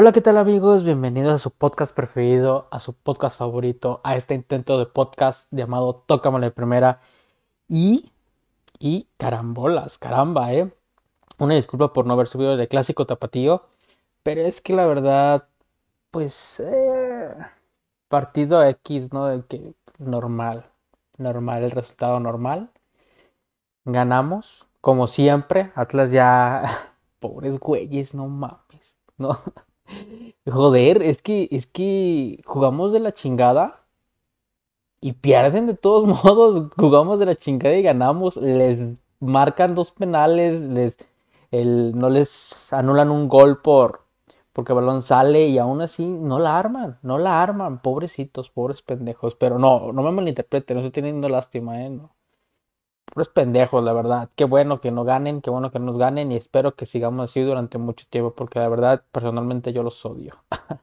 Hola, ¿qué tal amigos? Bienvenidos a su podcast preferido, a su podcast favorito, a este intento de podcast llamado Tócame de primera. Y, y carambolas, caramba, ¿eh? Una disculpa por no haber subido de clásico tapatío, pero es que la verdad, pues, eh, partido X, ¿no? De que normal, normal, el resultado normal. Ganamos, como siempre, Atlas ya, pobres güeyes, no mames, no. Joder, es que, es que jugamos de la chingada y pierden de todos modos. Jugamos de la chingada y ganamos. Les marcan dos penales, les, el, no les anulan un gol por porque el balón sale y aún así no la arman, no la arman, pobrecitos, pobres pendejos. Pero no, no me malinterpreten, no estoy teniendo lástima, eh, no es pendejos, la verdad. Qué bueno que no ganen, qué bueno que nos ganen y espero que sigamos así durante mucho tiempo porque la verdad, personalmente yo los odio.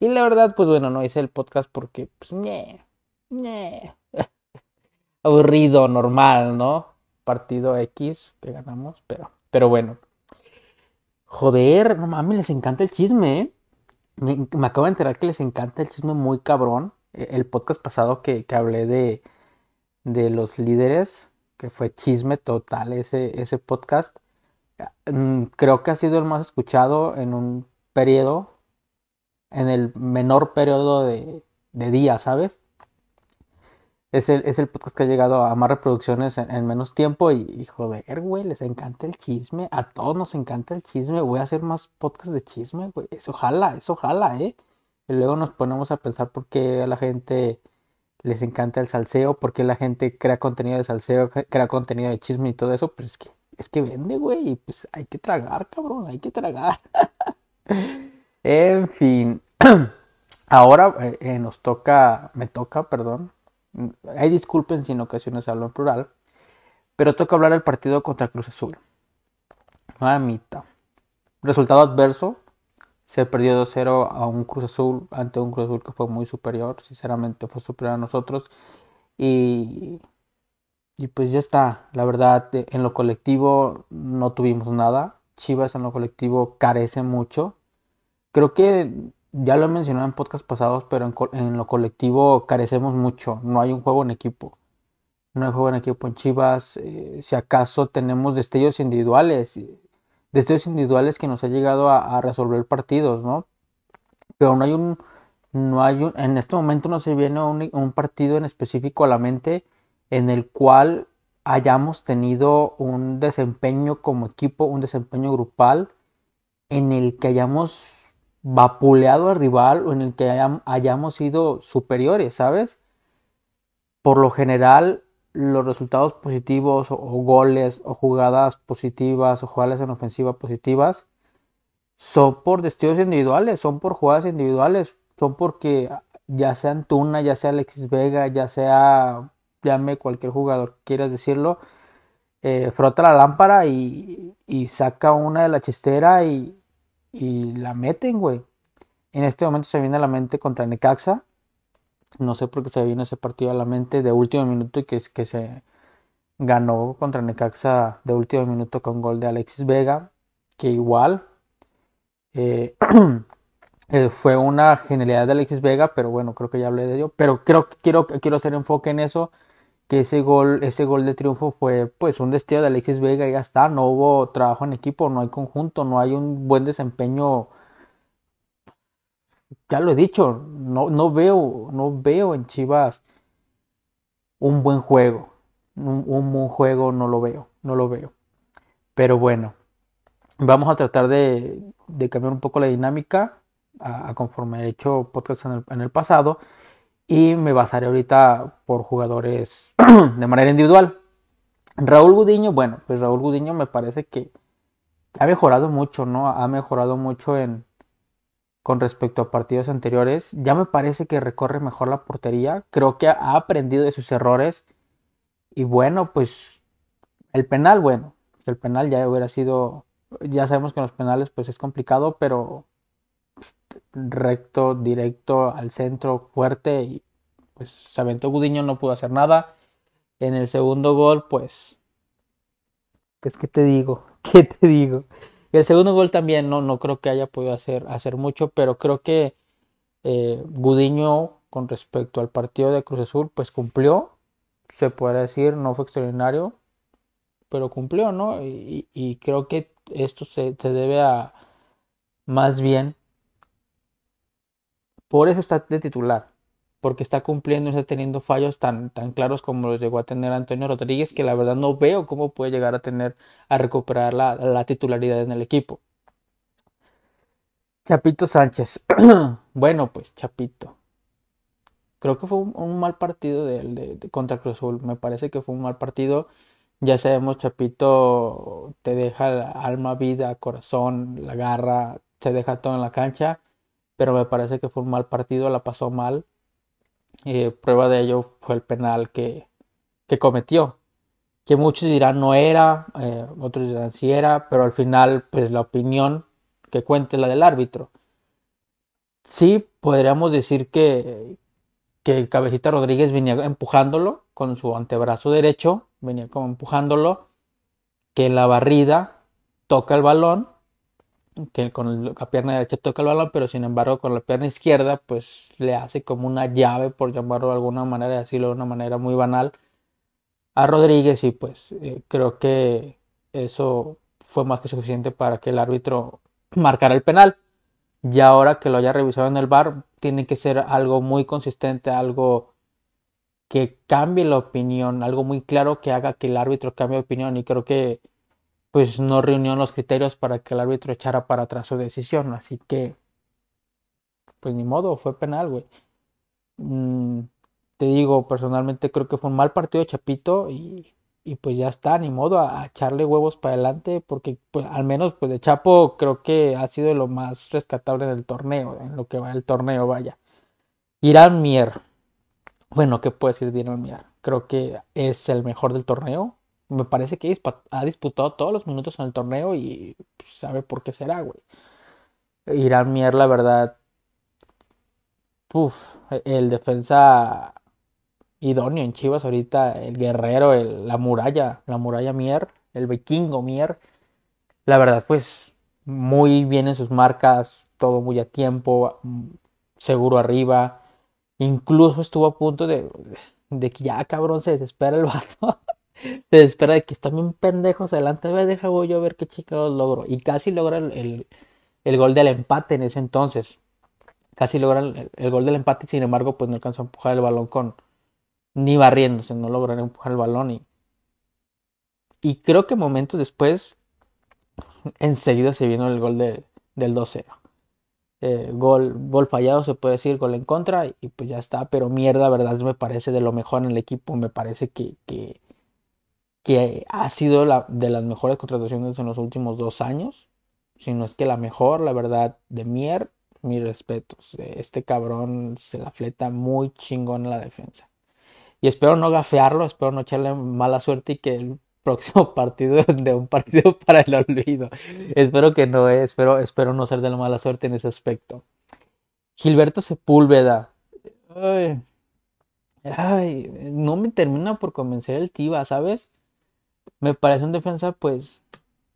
y la verdad, pues bueno, no hice el podcast porque, pues, ñe, ñe. Aburrido, normal, ¿no? Partido X que ganamos, pero, pero bueno. Joder, no mames, les encanta el chisme, ¿eh? Me, me, acabo de enterar que les encanta el chisme muy cabrón. E, el podcast pasado que, que hablé de, de los líderes que fue chisme total ese, ese podcast. Mm, creo que ha sido el más escuchado en un periodo, en el menor periodo de, de días, ¿sabes? Es el, es el, podcast que ha llegado a más reproducciones en, menos tiempo y, y, joder, güey, les encanta el chisme, a todos nos encanta el chisme, voy a hacer más podcasts de chisme, güey, eso jala, eso jala, ¿eh? Y luego nos ponemos a pensar por qué a la gente les encanta el salseo, porque la gente crea contenido de salseo, crea contenido de chisme y todo eso, pero es que, es que vende, güey, y pues hay que tragar, cabrón, hay que tragar. en fin, ahora eh, eh, nos toca, me toca, perdón, hay disculpen si en ocasiones hablo en plural, pero toca hablar del partido contra Cruz Azul. Mamita. Resultado adverso, se perdió 2-0 a un Cruz Azul, ante un Cruz Azul que fue muy superior, sinceramente fue superior a nosotros. Y, y pues ya está, la verdad, en lo colectivo no tuvimos nada. Chivas en lo colectivo carece mucho. Creo que ya lo he mencionado en podcast pasados, pero en, en, lo colectivo carecemos mucho. No hay un juego en equipo. No hay juego en equipo en Chivas. Eh, si acaso tenemos destellos individuales de estos individuales que nos ha llegado a, resolver partidos, ¿no? Pero no hay un, no hay un, en este momento no se viene un, partido en específico a la mente en el cual hayamos tenido un desempeño como equipo, un desempeño grupal, en el que hayamos vapuleado al rival o en el que hayamos sido superiores, ¿sabes? Por lo general, los resultados positivos o, goles o jugadas positivas o jugadas en ofensiva positivas son por destellos individuales, son por jugadas individuales, son porque ya sea Antuna, ya sea Alexis Vega, ya sea, llame cualquier jugador, quieras decirlo, eh, frota la lámpara y, saca una de la chistera y, y la meten, güey. En este momento se viene a la mente contra Necaxa, no sé por qué se vino ese partido a la mente de último minuto y que, que se ganó contra Necaxa de último minuto con gol de Alexis Vega, que igual eh, eh, fue una genialidad de Alexis Vega, pero bueno, creo que ya hablé de ello. Pero creo que quiero, quiero hacer enfoque en eso, que ese gol, ese gol de triunfo fue pues un destello de Alexis Vega y ya está, no hubo trabajo en equipo, no hay conjunto, no hay un buen desempeño ya lo he dicho, no, no, veo, no veo en Chivas un buen juego. Un, buen juego no lo veo, no lo veo. Pero bueno, vamos a tratar de, cambiar un poco la dinámica a, conforme he hecho podcast en el, en el, pasado y me basaré ahorita por jugadores de manera individual. Raúl Gudiño, bueno, pues Raúl Gudiño me parece que ha mejorado mucho, ¿no? Ha mejorado mucho en, con respecto a partidos anteriores. Ya me parece que recorre mejor la portería. Creo que ha aprendido de sus errores. Y bueno, pues el penal, bueno, el penal ya hubiera sido, ya sabemos que en los penales pues es complicado, pero recto, directo, al centro, fuerte y pues se aventó Gudiño, no pudo hacer nada. En el segundo gol, pues, pues, ¿qué te digo? ¿Qué te digo? Y el segundo gol también no, no creo que haya podido hacer, hacer mucho, pero creo que eh, Gudiño con respecto al partido de Cruz Azul, pues cumplió, se puede decir, no fue extraordinario, pero cumplió, ¿no? Y, creo que esto se, se, debe a más bien por eso está de titular, porque está cumpliendo y está teniendo fallos tan, tan claros como los llegó a tener Antonio Rodríguez, que la verdad no veo cómo puede llegar a tener, a recuperar la, la titularidad en el equipo. Chapito Sánchez. bueno, pues Chapito. Creo que fue un, mal partido de, contra Cruz Azul. Me parece que fue un mal partido. Ya sabemos, Chapito te deja alma, vida, corazón, la garra, te deja todo en la cancha. Pero me parece que fue un mal partido, la pasó mal. Eh, prueba de ello fue el penal que, que cometió. Que muchos dirán no era, eh, otros dirán sí era, pero al final, pues la opinión que cuente la del árbitro. Sí, podríamos decir que, que el cabecita Rodríguez venía empujándolo con su antebrazo derecho, venía como empujándolo, que la barrida toca el balón, que con la pierna derecha toca el balón, pero sin embargo con la pierna izquierda pues le hace como una llave, por llamarlo de alguna manera, decirlo de una manera muy banal, a Rodríguez y pues eh, creo que eso fue más que suficiente para que el árbitro marcar el penal. Y ahora que lo haya revisado en el bar, tiene que ser algo muy consistente, algo que cambie la opinión, algo muy claro que haga que el árbitro cambie de opinión. Y creo que pues no reunió los criterios para que el árbitro echara para atrás su decisión. Así que, pues ni modo, fue penal, güey. Mm, te digo, personalmente creo que fue un mal partido de Chapito y y pues ya está, ni modo a, echarle huevos para adelante, porque pues al menos pues de Chapo creo que ha sido lo más rescatable del torneo, en lo que va el torneo, vaya. Irán Mier. Bueno, ¿qué puedo decir de Irán Mier? Creo que es el mejor del torneo. Me parece que ha disputado todos los minutos en el torneo y pues, sabe por qué será, güey. Irán Mier, la verdad. Uf, el defensa idóneo en Chivas ahorita, el guerrero, el, la muralla, la muralla Mier, el vikingo Mier. La verdad, pues muy bien en sus marcas, todo muy a tiempo, seguro arriba. Incluso estuvo a punto de, de que ya cabrón se desespera el vato. Se desespera de que están bien pendejos adelante. A ver, deja voy yo a ver qué chicos logro. Y casi logra el, el, gol del empate en ese entonces. Casi logra el, el, gol del empate, sin embargo, pues no alcanzó a empujar el balón con, ni barriéndose, no lograron empujar el balón y, y creo que momentos después enseguida se vino el gol de, del 2-0. Eh, gol, gol fallado, se puede decir, gol en contra, y pues ya está, pero mierda, verdad, me parece de lo mejor en el equipo, me parece que, que, que ha sido la, de las mejores contrataciones en los últimos dos años, si no es que la mejor, la verdad, de Mier, mis respetos, este cabrón se la fleta muy chingón en la defensa. Y espero no gafearlo, espero no echarle mala suerte y que el próximo partido de un partido para el olvido. espero que no, eh, espero, espero no ser de la mala suerte en ese aspecto. Gilberto Sepúlveda. Ay, ay, no me termina por convencer el Tiva, ¿sabes? Me parece un defensa, pues.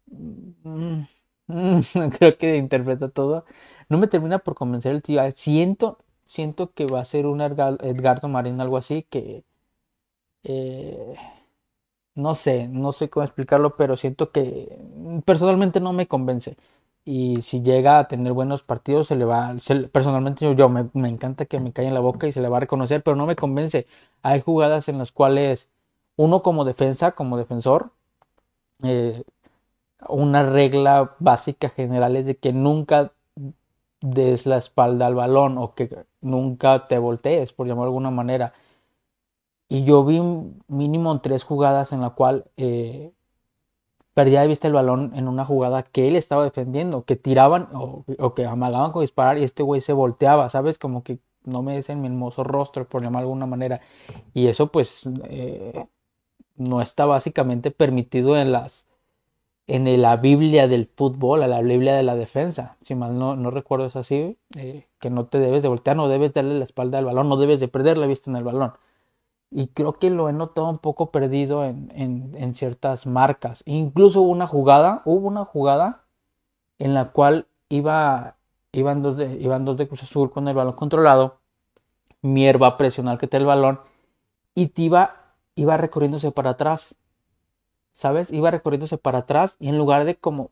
Mm, creo que interpreta todo. No me termina por convencer el Tiva. Siento, siento que va a ser un Edgardo Marín, algo así, que eh, no sé, no sé cómo explicarlo, pero siento que personalmente no me convence. Y si llega a tener buenos partidos, se le va, personalmente yo, me, encanta que me caiga en la boca y se le va a reconocer, pero no me convence. Hay jugadas en las cuales uno como defensa, como defensor, eh, una regla básica general es de que nunca des la espalda al balón o que nunca te voltees, por llamarlo de alguna manera. Y yo vi mínimo tres jugadas en la cual eh, perdía de vista el balón en una jugada que él estaba defendiendo, que tiraban o, que amagaban con disparar y este güey se volteaba, ¿sabes? Como que no me en mi hermoso rostro, por llamar de alguna manera. Y eso pues eh, no está básicamente permitido en las en la Biblia del fútbol, a la Biblia de la defensa. Si mal no, recuerdo es así, eh, que no te debes de voltear, no debes darle la espalda al balón, no debes de perder la vista en el balón y creo que lo he notado un poco perdido en, en, ciertas marcas. Incluso hubo una jugada, hubo una jugada en la cual iba, iban, dos de, iban dos de Cruz Azul con el balón controlado. Mier va a presionar que te el balón y Tiva iba recorriéndose para atrás. ¿Sabes? Iba recorriéndose para atrás y en lugar de como...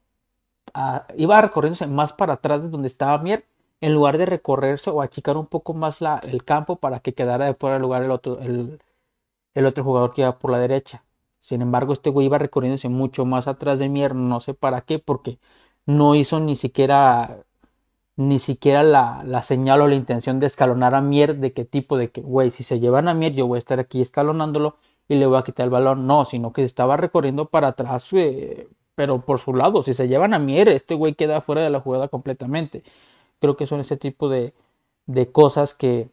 iba recorriéndose más para atrás de donde estaba Mier, en lugar de recorrerse o achicar un poco más la, el campo para que quedara de fuera del lugar el otro, el, el otro jugador que iba por la derecha. Sin embargo, este güey iba recorriéndose mucho más atrás de Mier, no sé para qué, porque no hizo ni siquiera ni siquiera la, la, señal o la intención de escalonar a Mier de qué tipo de que, güey, si se llevan a Mier, yo voy a estar aquí escalonándolo y le voy a quitar el balón. No, sino que estaba recorriendo para atrás, eh, pero por su lado. Si se llevan a Mier, este güey queda fuera de la jugada completamente. Creo que son ese tipo de, de cosas que,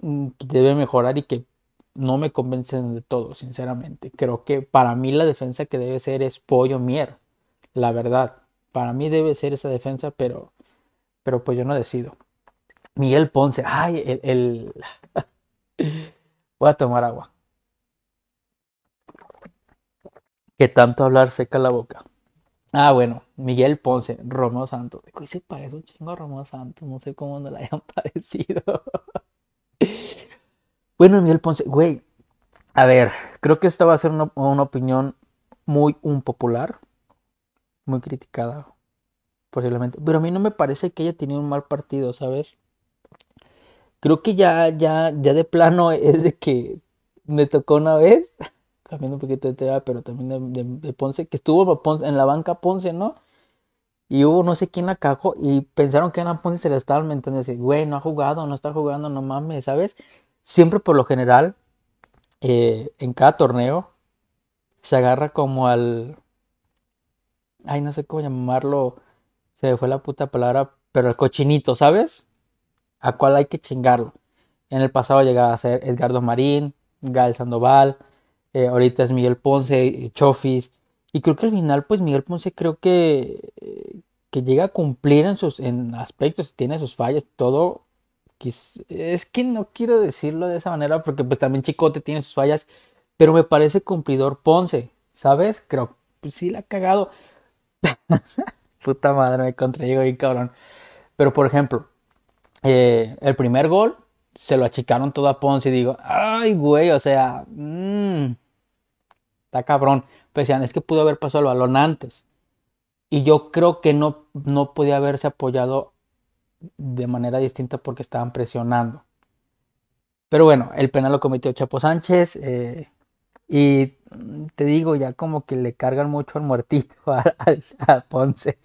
mm, que debe mejorar y que no me convencen de todo, sinceramente. Creo que para mí la defensa que debe ser es Pollo Mier, la verdad. Para mí debe ser esa defensa, pero pero pues yo no decido. Miguel Ponce, ay, el, el... voy a tomar agua. Que tanto hablar seca la boca. Ah, bueno, Miguel Ponce, Romeo Santos. Güey, se parece un chingo a Romeo Santos, no sé cómo no le hayan parecido. bueno, Miguel Ponce, güey, a ver, creo que esta va a ser una, una opinión muy unpopular, muy criticada posiblemente. Pero a mí no me parece que haya tenido un mal partido, ¿sabes? Creo que ya, ya, ya de plano es de que me tocó una vez, cambiando un poquito de tema, pero también de, Ponce, que estuvo en la banca Ponce, ¿no? Y hubo no sé quién la y pensaron que a Ponce se le estaban decir, güey, no ha jugado, no está jugando, no mames, ¿sabes? Siempre por lo general, eh, en cada torneo, se agarra como al... Ay, no sé cómo llamarlo se fue la puta palabra, pero el cochinito, ¿sabes? A cual hay que chingarlo. En el pasado llegaba a ser Edgardo Marín, Gael Sandoval, eh, ahorita es Miguel Ponce, Chofis, y creo que al final, pues Miguel Ponce creo que, que llega a cumplir en sus en aspectos, tiene sus fallas, todo. Es que no quiero decirlo de esa manera porque pues también Chicote tiene sus fallas, pero me parece cumplidor Ponce, ¿sabes? Creo, pues sí la ha cagado. Puta madre, me contraigo ahí, cabrón. Pero por ejemplo, eh, el primer gol se lo achicaron todo a Ponce y digo, ay, güey, o sea, mmm, está cabrón. Pues decían, es que pudo haber pasado el balón antes. Y yo creo que no, no podía haberse apoyado de manera distinta porque estaban presionando. Pero bueno, el penal lo cometió Chapo Sánchez. Eh, y te digo, ya como que le cargan mucho al muertito a, Ponce.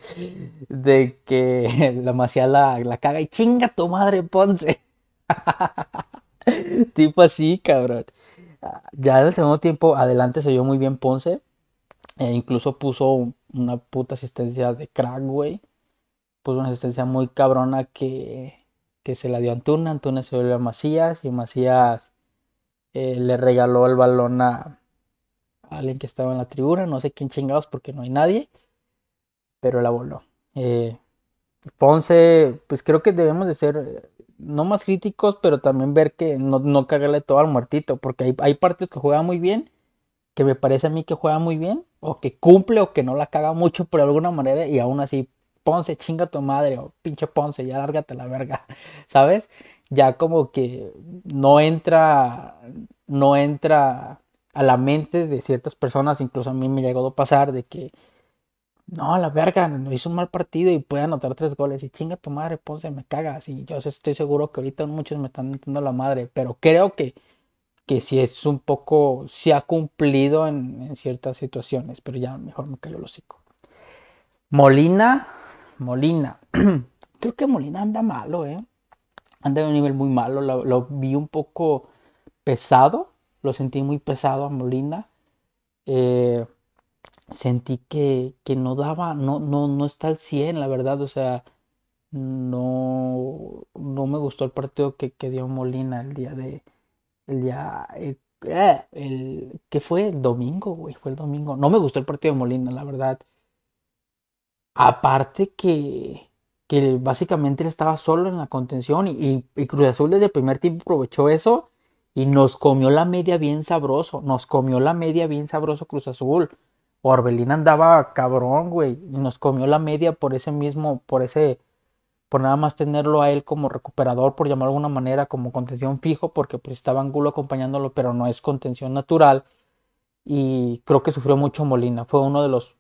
De que la Macía la, la caga y chinga tu madre, Ponce. tipo así, cabrón. Ya en el segundo tiempo, adelante se vio muy bien Ponce. E incluso puso una puta asistencia de crack, güey. Puso una asistencia muy cabrona que, que se la dio a Antuna. Antuna se volvió a Macías y Macías eh, le regaló el balón a, alguien que estaba en la tribuna, no sé quién chingados porque no hay nadie, pero la voló. Eh, Ponce, pues creo que debemos de ser no más críticos, pero también ver que no, no cagarle todo al muertito, porque hay, hay que juega muy bien, que me parece a mí que juega muy bien, o que cumple o que no la caga mucho por alguna manera, y aún así, Ponce, chinga tu madre, o pinche Ponce, ya lárgate la verga, ¿sabes? Ya como que no entra, no entra a la mente de ciertas personas, incluso a mí me llegó a pasar de que no, la verga, hizo un mal partido y puede anotar tres goles y chinga tu madre, Ponce, me cagas. Y yo estoy seguro que ahorita muchos me están metiendo la madre, pero creo que, que sí es un poco, sí ha cumplido en, ciertas situaciones, pero ya mejor me cayó el hocico. Molina, Molina, creo que Molina anda malo, ¿eh? Anda en un nivel muy malo, lo vi un poco pesado lo sentí muy pesado a Molina. Eh, sentí que, que, no daba, no, no, no está al 100, la verdad, o sea, no, no me gustó el partido que, que dio Molina el día de, el día, eh, que fue el domingo, güey, fue el domingo, no me gustó el partido de Molina, la verdad. Aparte que, que básicamente él estaba solo en la contención y, y Cruz Azul desde el primer tiempo aprovechó eso y nos comió la media bien sabroso, nos comió la media bien sabroso Cruz Azul. Orbelín andaba cabrón, güey, y nos comió la media por ese mismo, por ese, por nada más tenerlo a él como recuperador, por llamarlo de alguna manera, como contención fijo, porque pues estaba Angulo acompañándolo, pero no es contención natural. Y creo que sufrió mucho Molina. Fue uno de los.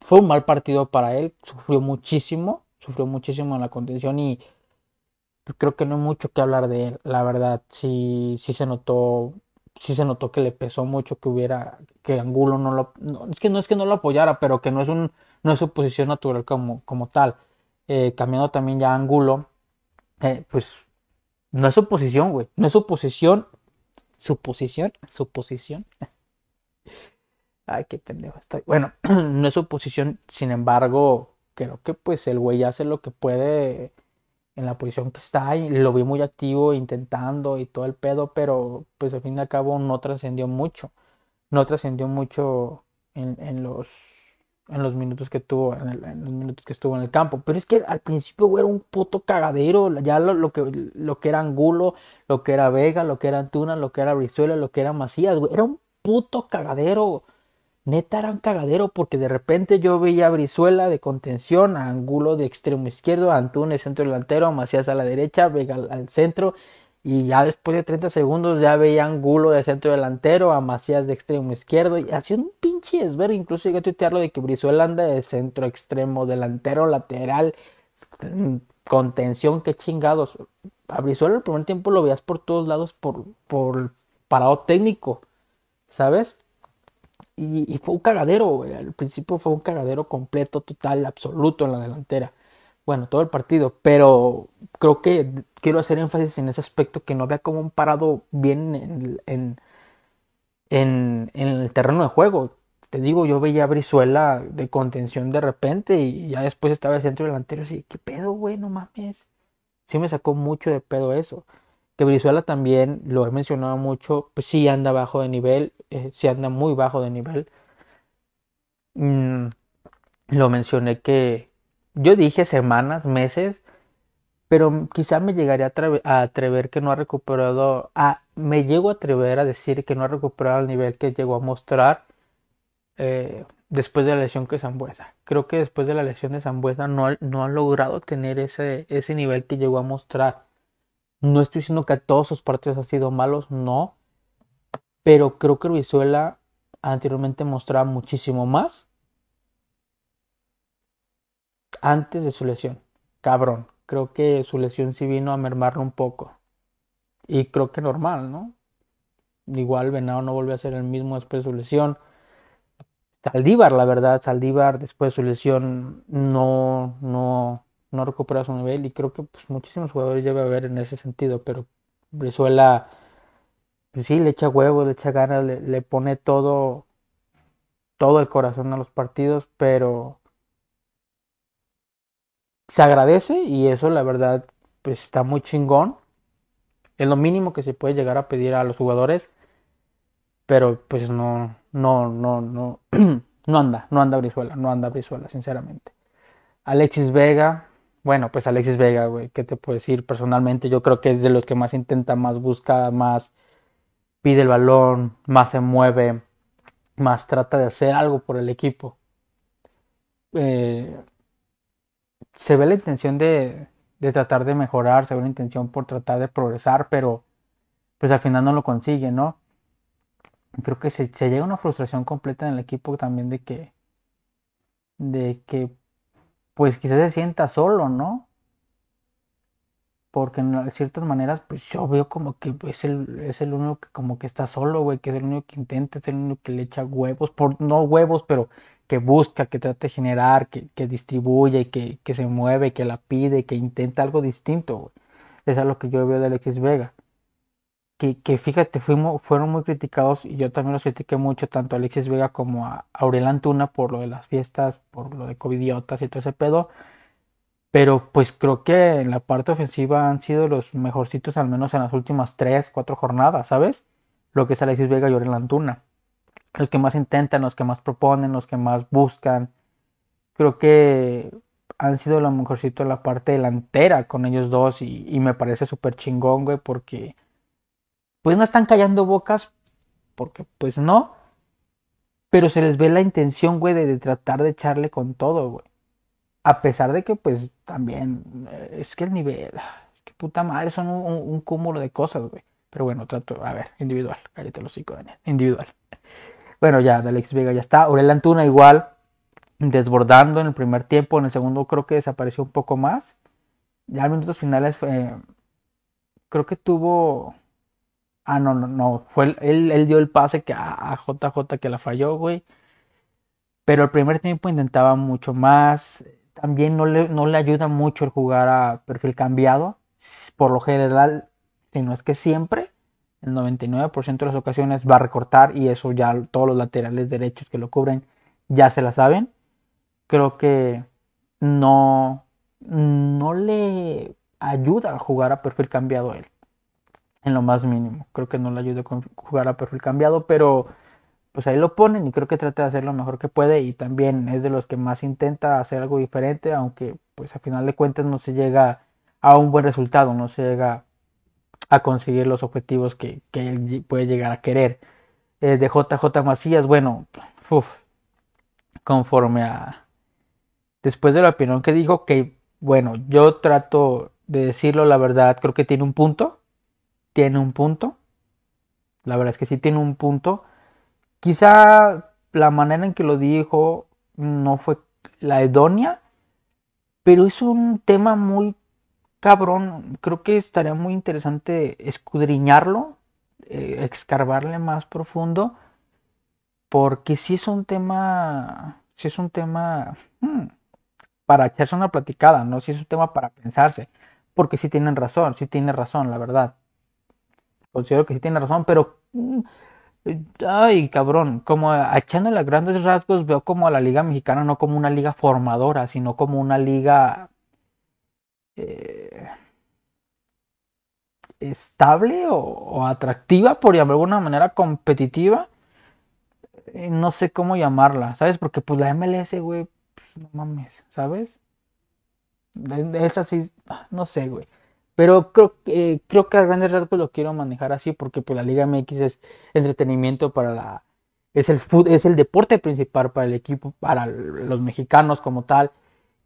Fue un mal partido para él. Sufrió muchísimo. Sufrió muchísimo en la contención y creo que no hay mucho que hablar de él. La verdad, sí, sí se notó. Sí se notó que le pesó mucho que hubiera. que Angulo no lo. es que no es que no lo apoyara, pero que no es un. no es su posición natural como, como tal. Eh, cambiando también ya Angulo, eh, pues no es su posición, güey. No es su posición. Su posición, su posición. Ay, qué pendejo estoy. Bueno, no es su posición, sin embargo, creo que pues el güey hace lo que puede en la posición que está y lo vi muy activo intentando y todo el pedo, pero pues al fin y al cabo no trascendió mucho. No trascendió mucho en, en los en los minutos que tuvo, en, los minutos que estuvo en el campo. Pero es que al principio, güey, era un puto cagadero. Ya lo, que, lo que era Angulo, lo que era Vega, lo que era Antuna, lo que era Brizuela, lo que era Macías, güey. Era un puto cagadero. Neta era un cagadero porque de repente yo veía a Brizuela de contención, a Angulo de extremo izquierdo, a Antuna de centro delantero, a Macías a la derecha, Vega al centro y ya después de 30 segundos ya veía Angulo de centro delantero, a Macías de extremo izquierdo. Y hacía un pinche desver. Incluso llegué a tuitearlo de que Brizuela anda de centro extremo, delantero, lateral, contención, qué chingados. A Brizuela el primer tiempo lo veías por todos lados por, por parado técnico, ¿sabes? Y, y fue un cagadero, Al principio fue un cagadero completo, total, absoluto en la delantera bueno, todo el partido, pero creo que quiero hacer énfasis en ese aspecto que no había como un parado bien en, en, el terreno de juego. Te digo, yo veía a Brizuela de contención de repente y ya después estaba el centro delantero así, ¿qué pedo, güey? No mames. Sí me sacó mucho de pedo eso. Que Brizuela también, lo he mencionado mucho, pues sí anda bajo de nivel, eh, sí anda muy bajo de nivel. Mm, lo mencioné que, yo dije semanas, meses, pero quizá me llegaría a, atrever que no ha recuperado, a, me llego a atrever a decir que no ha recuperado el nivel que llegó a mostrar eh, después de la lesión que Zambuesa. Creo que después de la lesión de Zambuesa no, no ha logrado tener ese nivel que llegó a mostrar. No estoy diciendo que todos sus partidos han sido malos, no, pero creo que Vizuela anteriormente mostraba muchísimo más antes de su lesión. Cabrón. Creo que su lesión sí vino a mermarlo un poco. Y creo que normal, ¿no? Igual Venado no volvió a ser el mismo después de su lesión. Saldívar, la verdad, Saldívar después de su lesión no, no, no recupera su nivel y creo que pues, muchísimos jugadores debe haber en ese sentido, pero Brizuela pues, sí le echa huevos, le echa ganas, le, pone todo, todo el corazón a los partidos, pero se agradece y eso la verdad pues está muy chingón. Es lo mínimo que se puede llegar a pedir a los jugadores. Pero pues no, no, no, no, no anda, no anda Brizuela, no anda Brizuela, sinceramente. Alexis Vega, bueno, pues Alexis Vega, güey, ¿qué te puedo decir? Personalmente yo creo que es de los que más intenta, más busca, más pide el balón, más se mueve, más trata de hacer algo por el equipo. Eh, se ve la intención de, de tratar de mejorar, se ve la intención por tratar de progresar, pero pues al final no lo consigue, ¿no? Creo que se, se llega a una frustración completa en el equipo también de que, de que, pues quizás se sienta solo, ¿no? Porque en ciertas maneras, pues yo veo como que es el, es el único que como que está solo, güey, que es el único que intenta, es el único que le echa huevos, por, no huevos, pero que busca, que trata de generar, que, que distribuye, que, que se mueve, que la pide, que intenta algo distinto. Eso es lo que yo veo de Alexis Vega. Que, que fíjate, fuimos, fueron muy criticados y yo también los critiqué mucho, tanto a Alexis Vega como a Aurel Antuna por lo de las fiestas, por lo de covidiotas y todo ese pedo. Pero pues creo que en la parte ofensiva han sido los mejorcitos, al menos en las últimas 3, 4 jornadas, ¿sabes? Lo que es Alexis Vega y Aurel Antuna los que más intentan, los que más proponen, los que más buscan. Creo que han sido lo mejorcito en la parte delantera con ellos dos y, me parece súper chingón, güey, porque pues no están callando bocas, porque pues no, Pero se les ve la intención, güey, de, tratar de echarle con todo, güey. A pesar de que, pues, también, eh, es que el nivel, es que puta madre, son un, cúmulo de cosas, güey. Pero bueno, trato, a ver, individual, cállate los hocico, Daniel, individual. Bueno, ya, de Alex Vega ya está. Aurel Antuna igual, desbordando en el primer tiempo, en el segundo creo que desapareció un poco más. Ya en minutos finales fue, creo que tuvo Ah, no, no, no. Fue él, él dio el pase que a, JJ que la falló, güey. Pero el primer tiempo intentaba mucho más. También no le, no le ayuda mucho el jugar a perfil cambiado. Por lo general, si no es que siempre, el 99% de las ocasiones va a recortar y eso ya todos los laterales derechos que lo cubren ya se la saben. Creo que no, no le ayuda a jugar a perfil cambiado a él en lo más mínimo. Creo que no le ayuda a jugar a perfil cambiado, pero pues ahí lo ponen y creo que trata de hacer lo mejor que puede y también es de los que más intenta hacer algo diferente, aunque pues a final de cuentas no se llega a un buen resultado, no se llega a conseguir los objetivos que, él puede llegar a querer. Eh, de JJ Macías, bueno, conforme a... Después de la opinión que dijo, que bueno, yo trato de decirlo la verdad, creo que tiene un punto, tiene un punto. La verdad es que sí tiene un punto. Quizá la manera en que lo dijo no fue la idónea, pero es un tema muy cabrón. Creo que estaría muy interesante escudriñarlo, eh, excarbarle más profundo, porque si es un tema, si es un tema hmm, para echarse una platicada, no si es un tema para pensarse, porque sí tienen razón, sí tiene razón, la verdad considero que sí tiene razón, pero ay, cabrón, como echando las grandes rasgos veo como a la liga mexicana no como una liga formadora, sino como una liga eh, estable o, atractiva, por llamarlo de alguna manera competitiva. Eh, no sé cómo llamarla, ¿sabes? Porque pues la MLS, güey, pues, no mames, ¿sabes? Es así, no sé, güey. Pero creo, eh, creo que a grandes rasgos lo quiero manejar así porque pues, la Liga MX es entretenimiento para la... Es el, es el deporte principal para el equipo, para los mexicanos como tal.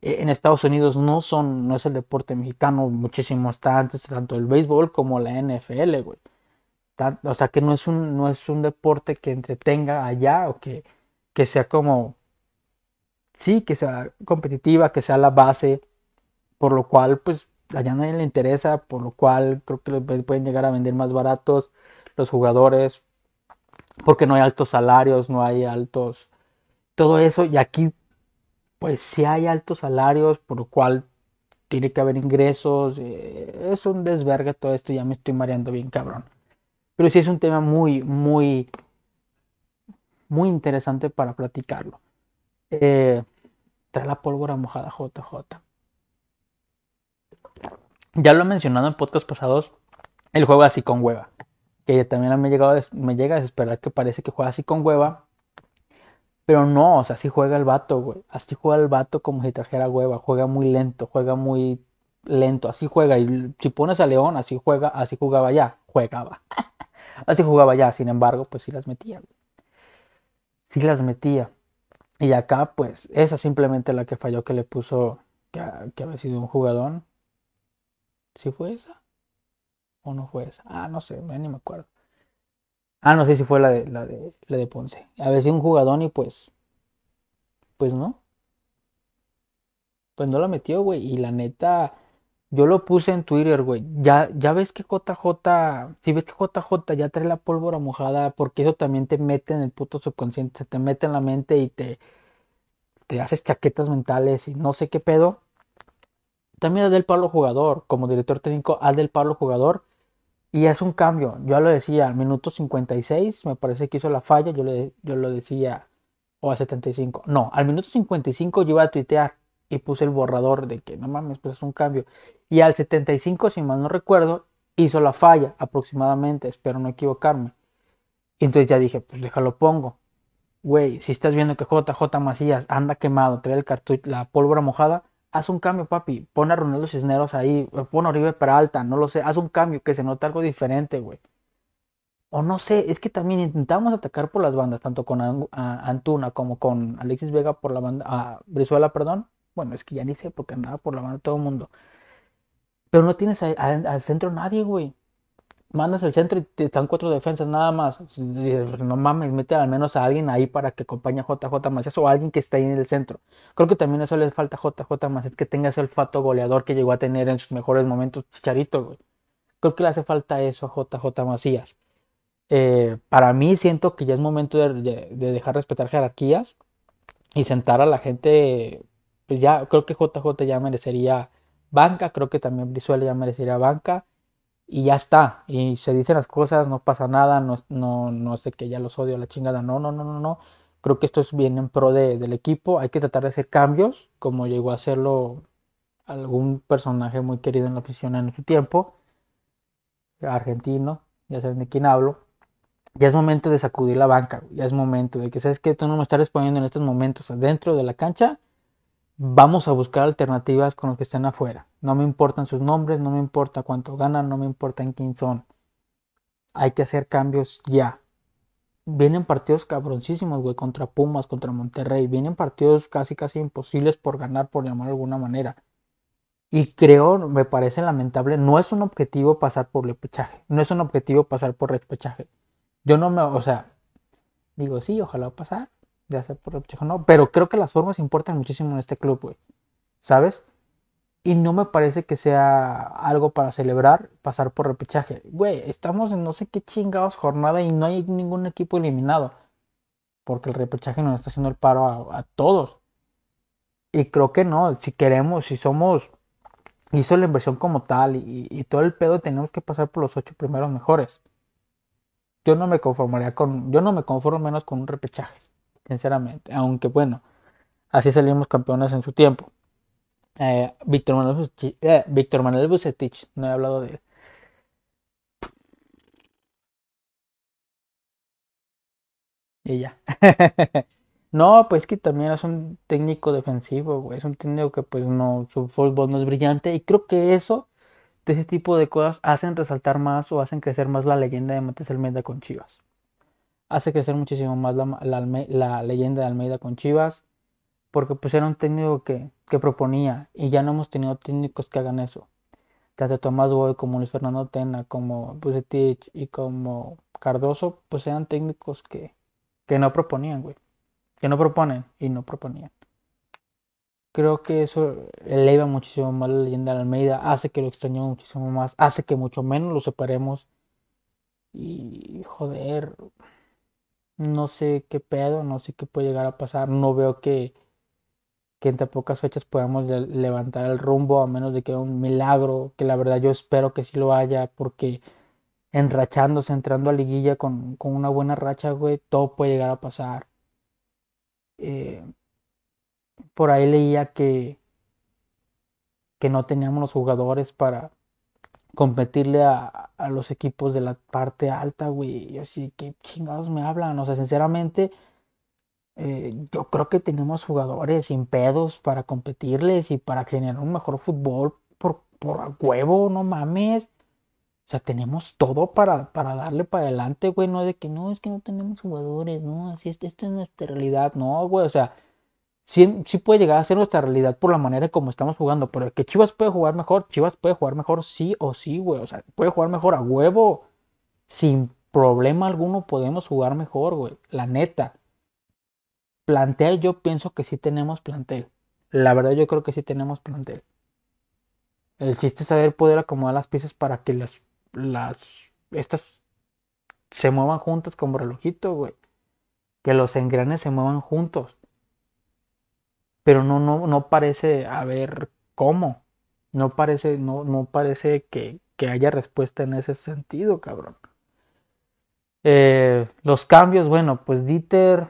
E, en Estados Unidos no son, no es el deporte mexicano, muchísimo está antes, tanto el béisbol como la NFL, güey. o sea que no es un, no es un deporte que entretenga allá o que, que sea como, sí, que sea competitiva, que sea la base, por lo cual pues allá nadie le interesa, por lo cual creo que pueden llegar a vender más baratos los jugadores, porque no hay altos salarios, no hay altos, todo eso, y aquí pues sí hay altos salarios, por lo cual tiene que haber ingresos, eh, es un desvergue todo esto, ya me estoy mareando bien cabrón. Pero sí es un tema muy, muy, muy interesante para platicarlo. Eh, trae la pólvora mojada JJ ya lo he mencionado en podcast pasados, el juego así con hueva. Que también me, me llega a desesperar que parece que juega así con hueva. Pero no, o sea, así juega el vato, güey. Así juega el vato como si trajera hueva. Juega muy lento, juega muy lento. Así juega. Y si pones a León, así juega, así jugaba ya. Juegaba. así jugaba ya. Sin embargo, pues sí las metía. Sí las metía. Y acá, pues, esa simplemente la que falló que le puso que, que había sido un jugador. ¿Si fue esa? ¿O no fue esa? Ah, no sé, ni me acuerdo. Ah, no sé si fue la de la de la de Ponce. A ver si un jugador y pues. Pues no. Pues no la metió, güey. Y la neta. Yo lo puse en Twitter, güey. Ya, ya ves que JJ. Si ves que JJ ya trae la pólvora mojada. Porque eso también te mete en el puto subconsciente. Se te mete en la mente y te. Te haces chaquetas mentales y no sé qué pedo. También haz del Pablo jugador, como director técnico, haz del Pablo jugador y es un cambio. Yo lo decía, al minuto 56 me parece que hizo la falla, yo, le, yo lo decía, o a 75. No, al minuto 55 yo iba a tuitear y puse el borrador de que no mames, pues es un cambio. Y al 75, si mal no recuerdo, hizo la falla aproximadamente, espero no equivocarme. Y entonces ya dije, pues déjalo pongo. Güey, si estás viendo que JJ Macías anda quemado, trae el cartucho, la pólvora mojada, haz un cambio, papi. Pon a Ronaldo Cisneros ahí, pon a Oribe Peralta, no lo sé. Haz un cambio, que se note algo diferente, güey. O no sé, es que también intentamos atacar por las bandas, tanto con Antuna como con Alexis Vega por la banda, a Brizuela, perdón. Bueno, es que ya ni sé porque andaba por la banda todo el mundo. Pero no tienes al centro nadie, güey mandas al centro y te están cuatro defensas nada más. No mames, mete al menos a alguien ahí para que acompañe a JJ Macías o alguien que esté ahí en el centro. Creo que también eso le falta a JJ Macías, que tenga ese olfato goleador que llegó a tener en sus mejores momentos Chicharito, güey. Creo que le hace falta eso a JJ Macías. Eh, para mí siento que ya es momento de, dejar respetar jerarquías y sentar a la gente. Pues ya, creo que JJ ya merecería banca, creo que también Brizuela ya merecería banca y ya está. Y se dicen las cosas, no pasa nada, no, no, no sé que ya los odio a la chingada. No, no, no, no, no. Creo que esto es en pro de, del equipo. Hay que tratar de hacer cambios, como llegó a hacerlo algún personaje muy querido en la afición en su tiempo, argentino, ya saben de quién hablo. Ya es momento de sacudir la banca, ya es momento de que sabes que tú no me estás respondiendo en estos momentos dentro de la cancha, vamos a buscar alternativas con los que estén afuera. No me importan sus nombres, no me importa cuánto ganan, no me importa en quién son. Hay que hacer cambios ya. Vienen partidos cabroncísimos, güey, contra Pumas, contra Monterrey. Vienen partidos casi, casi imposibles por ganar, por llamar de alguna manera. Y creo, me parece lamentable, no es un objetivo pasar por repechaje. No es un objetivo pasar por repechaje. Yo no me, o sea, digo, sí, ojalá pasar de hacer por repechaje, no, pero creo que las formas importan muchísimo en este club, güey. ¿Sabes? Y no me parece que sea algo para celebrar pasar por repechaje. Güey, estamos en no sé qué chingados jornada y no hay ningún equipo eliminado. Porque el repechaje nos está haciendo el paro a, todos. Y creo que no, si queremos, si somos, hizo la inversión como tal y, todo el pedo, tenemos que pasar por los ocho primeros mejores. Yo no me conformaría con, yo no me conformo menos con un repechaje sinceramente. Aunque bueno, así salimos campeones en su tiempo. Eh, Víctor Manuel, Bucetich, eh, Manuel no he hablado de él. Y ya. no, pues que también es un técnico defensivo, Es un técnico que pues no, su fútbol no es brillante. Y creo que eso, de ese tipo de cosas, hacen resaltar más o hacen crecer más la leyenda de Matías Almeida con Chivas hace crecer muchísimo más la, leyenda de Almeida con Chivas, porque pues era un técnico que, proponía y ya no hemos tenido técnicos que hagan eso. Tanto Tomás Boy como Luis Fernando Tena, como Bucetich y como Cardoso, pues eran técnicos que, que no proponían, güey. Que no proponen y no proponían. Creo que eso eleva muchísimo más la leyenda de Almeida, hace que lo extrañemos muchísimo más, hace que mucho menos lo separemos. Y joder, no sé qué pedo, no sé qué puede llegar a pasar. No veo que, que entre pocas fechas podamos levantar el rumbo, a menos de que un milagro, que la verdad yo espero que sí lo haya, porque enrachándose, entrando a liguilla con, con una buena racha, güey, todo puede llegar a pasar. Eh, por ahí leía que, que no teníamos los jugadores para, competirle a, los equipos de la parte alta, güey. Así que chingados me hablan. O sea, sinceramente, eh, yo creo que tenemos jugadores sin pedos para competirles y para generar un mejor fútbol por, por huevo, no mames. O sea, tenemos todo para, para darle para adelante, güey. No de que no, es que no tenemos jugadores, no, así es, esta es nuestra realidad, no, güey. O sea, sí, puede llegar a ser nuestra realidad por la manera como estamos jugando. Pero que Chivas puede jugar mejor, Chivas puede jugar mejor sí o sí, güey. O sea, puede jugar mejor a huevo. Sin problema alguno podemos jugar mejor, güey. La neta. Plantel, yo pienso que sí tenemos plantel. La verdad, yo creo que sí tenemos plantel. El chiste es saber poder acomodar las piezas para que las, las, estas se muevan juntas como relojito, güey. Que los engranes se muevan juntos pero no, no, no parece haber cómo. No parece, no, no parece que, haya respuesta en ese sentido, cabrón. Eh, los cambios, bueno, pues Dieter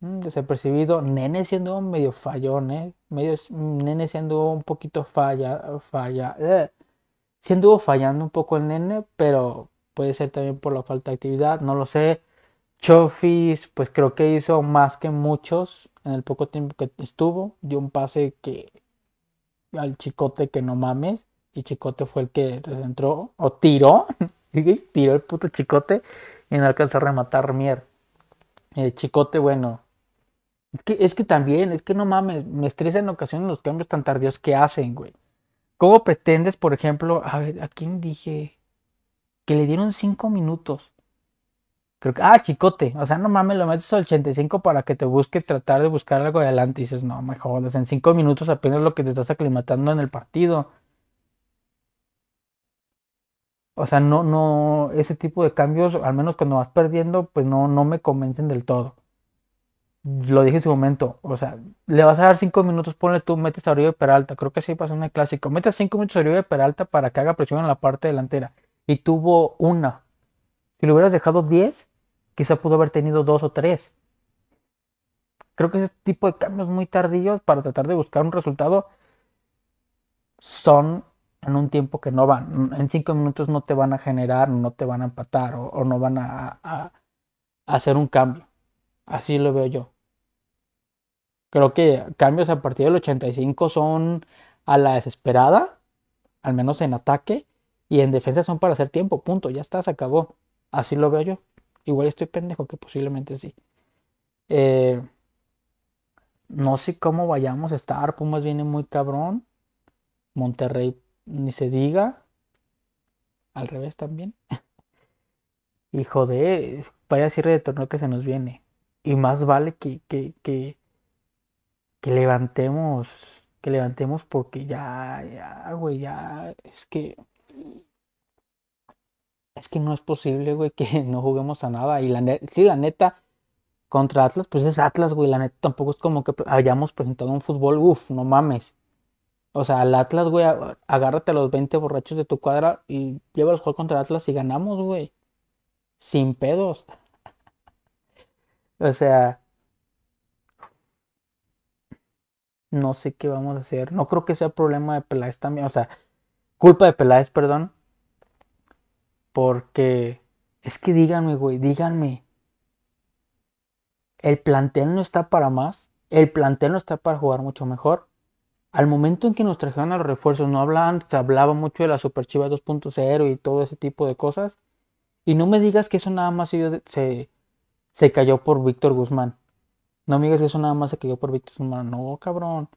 mm, desapercibido, Nene siendo medio fallón, ¿eh? Medio, Nene siendo un poquito falla, falla, eh. siendo fallando un poco el Nene, pero puede ser también por la falta de actividad, no lo sé. Chofis, pues creo que hizo más que muchos en el poco tiempo que estuvo. Dio un pase que al Chicote que no mames. Y Chicote fue el que entró o tiró. Tiró el puto chicote y no alcanzó a rematar Mier. El chicote, bueno. Es que, es que también, es que no mames, me estresa en ocasiones los cambios tan tardíos que hacen, güey. ¿Cómo pretendes, por ejemplo, a ver, ¿a quién dije? Que le dieron cinco minutos. Creo que, ah, chicote. O sea, no mames, lo metes al 85 para que te busque tratar de buscar algo adelante. Y dices, no, me jodas. En cinco minutos apenas lo que te estás aclimatando en el partido. O sea, no, no, ese tipo de cambios, al menos cuando vas perdiendo, pues no, no me convencen del todo. Lo dije en su momento, o sea, le vas a dar cinco minutos, ponle tú, metes a Oribe Peralta, creo que así pasó en el clásico, metes cinco minutos a Oribe Peralta para que haga presión en la parte delantera, y tuvo una. Si le hubieras dejado diez, quizá pudo haber tenido dos o tres. Creo que ese tipo de cambios muy tardíos para tratar de buscar un resultado son en un tiempo que no van. En cinco minutos no te van a generar, no te van a empatar o, no van a, hacer un cambio. Así lo veo yo. Creo que cambios a partir del 85 son a la desesperada, al menos en ataque, y en defensa son para hacer tiempo, punto, ya está, se acabó. Así lo veo yo. Igual estoy pendejo, que posiblemente sí. Eh, no sé cómo vayamos a estar, Pumas viene muy cabrón. Monterrey ni se diga. Al revés también. y joder, vaya cierre de torneo que se nos viene. Y más vale que, que, que, que levantemos, que levantemos porque ya, ya, güey, ya, es que, es que no es posible, güey, que no juguemos a nada. Y la neta, sí, la neta, contra Atlas, pues es Atlas, güey, la neta tampoco es como que hayamos presentado un fútbol, uff, no mames. O sea, al Atlas, güey, agárrate a los 20 borrachos de tu cuadra y llévalos a jugar contra Atlas y ganamos, güey. Sin pedos. o sea, no sé qué vamos a hacer. No creo que sea problema de Peláez también. O sea, culpa de Peláez, perdón. Porque es que díganme, güey, díganme. El plantel no está para más. El plantel no está para jugar mucho mejor al momento en que nos trajeron a los refuerzos, no hablaban, se hablaba mucho de la Super Chivas 2.0 y todo ese tipo de cosas. Y no me digas que eso nada más se, se cayó por Víctor Guzmán. No me digas que eso nada más se cayó por Víctor Guzmán. No, cabrón.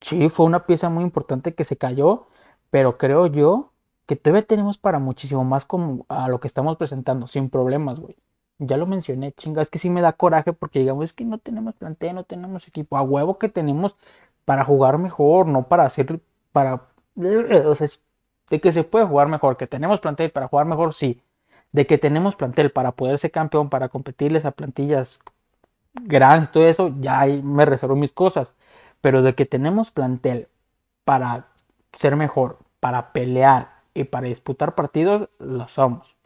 Sí, fue una pieza muy importante que se cayó, pero creo yo que todavía tenemos para muchísimo más como a lo que estamos presentando, sin problemas, güey. Ya lo mencioné, chinga, es que sí me da coraje porque digamos, es que no tenemos plantel, no tenemos equipo, a huevo que tenemos para jugar mejor, no para hacer, para, o sea, de que se puede jugar mejor, que tenemos plantel para jugar mejor, sí, de que tenemos plantel para poder ser campeón, para competirles a plantillas grandes, todo eso, ya me reservo mis cosas, pero de que tenemos plantel para ser mejor, para pelear y para disputar partidos, lo somos.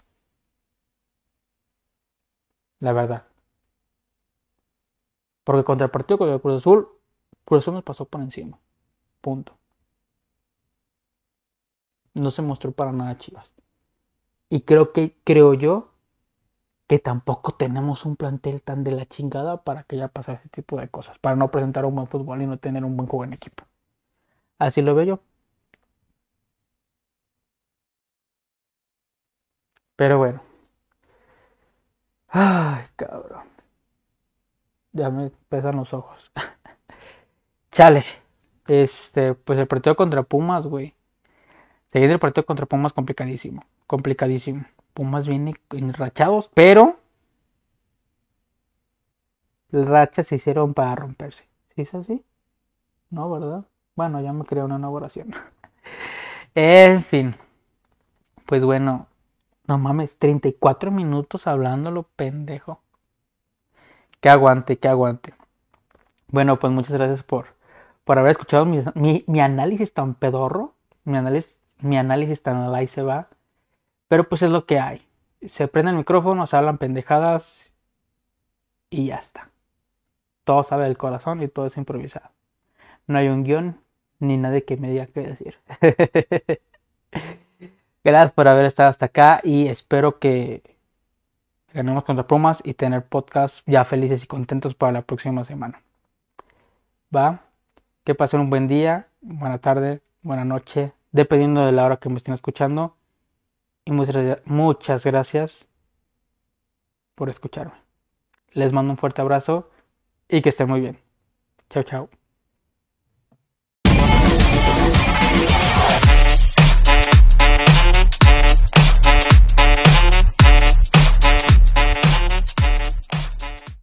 La verdad. Porque contra el partido con el Cruz Azul por eso nos pasó por encima. Punto. No se mostró para nada Chivas. Y creo que, creo yo, que tampoco tenemos un plantel tan de la chingada para que ya pase ese tipo de cosas. Para no presentar un buen fútbol y no tener un buen juego en equipo. Así lo veo yo. Pero bueno. Ay, cabrón. Ya me pesan los ojos. Chale. Este, pues el partido contra Pumas, güey. Seguir el partido contra Pumas complicadísimo. Complicadísimo. Pumas viene enrachados, pero las rachas se hicieron para romperse. ¿Sí es así? No, ¿verdad? Bueno, ya me creé una nueva oración. en fin. Pues bueno, no mames, 34 minutos hablándolo, pendejo. Que aguante, que aguante. Bueno, pues muchas gracias por por haber escuchado mi, análisis tan pedorro, mi análisis, mi análisis tan ahí se va. Pero pues es lo que hay. Se prende el micrófono, se hablan pendejadas y ya está. Todo sale del corazón y todo es improvisado. No hay un guion ni nadie que me diga qué decir. Gracias por haber estado hasta acá y espero que ganemos contra Pumas y tener podcast ya felices y contentos para la próxima semana. Va. Que pasen un buen día, buena tarde, buena noche, dependiendo de la hora que me estén escuchando. y muchas, muchas gracias por escucharme. Les mando un fuerte abrazo y que estén muy bien. Chao, chao.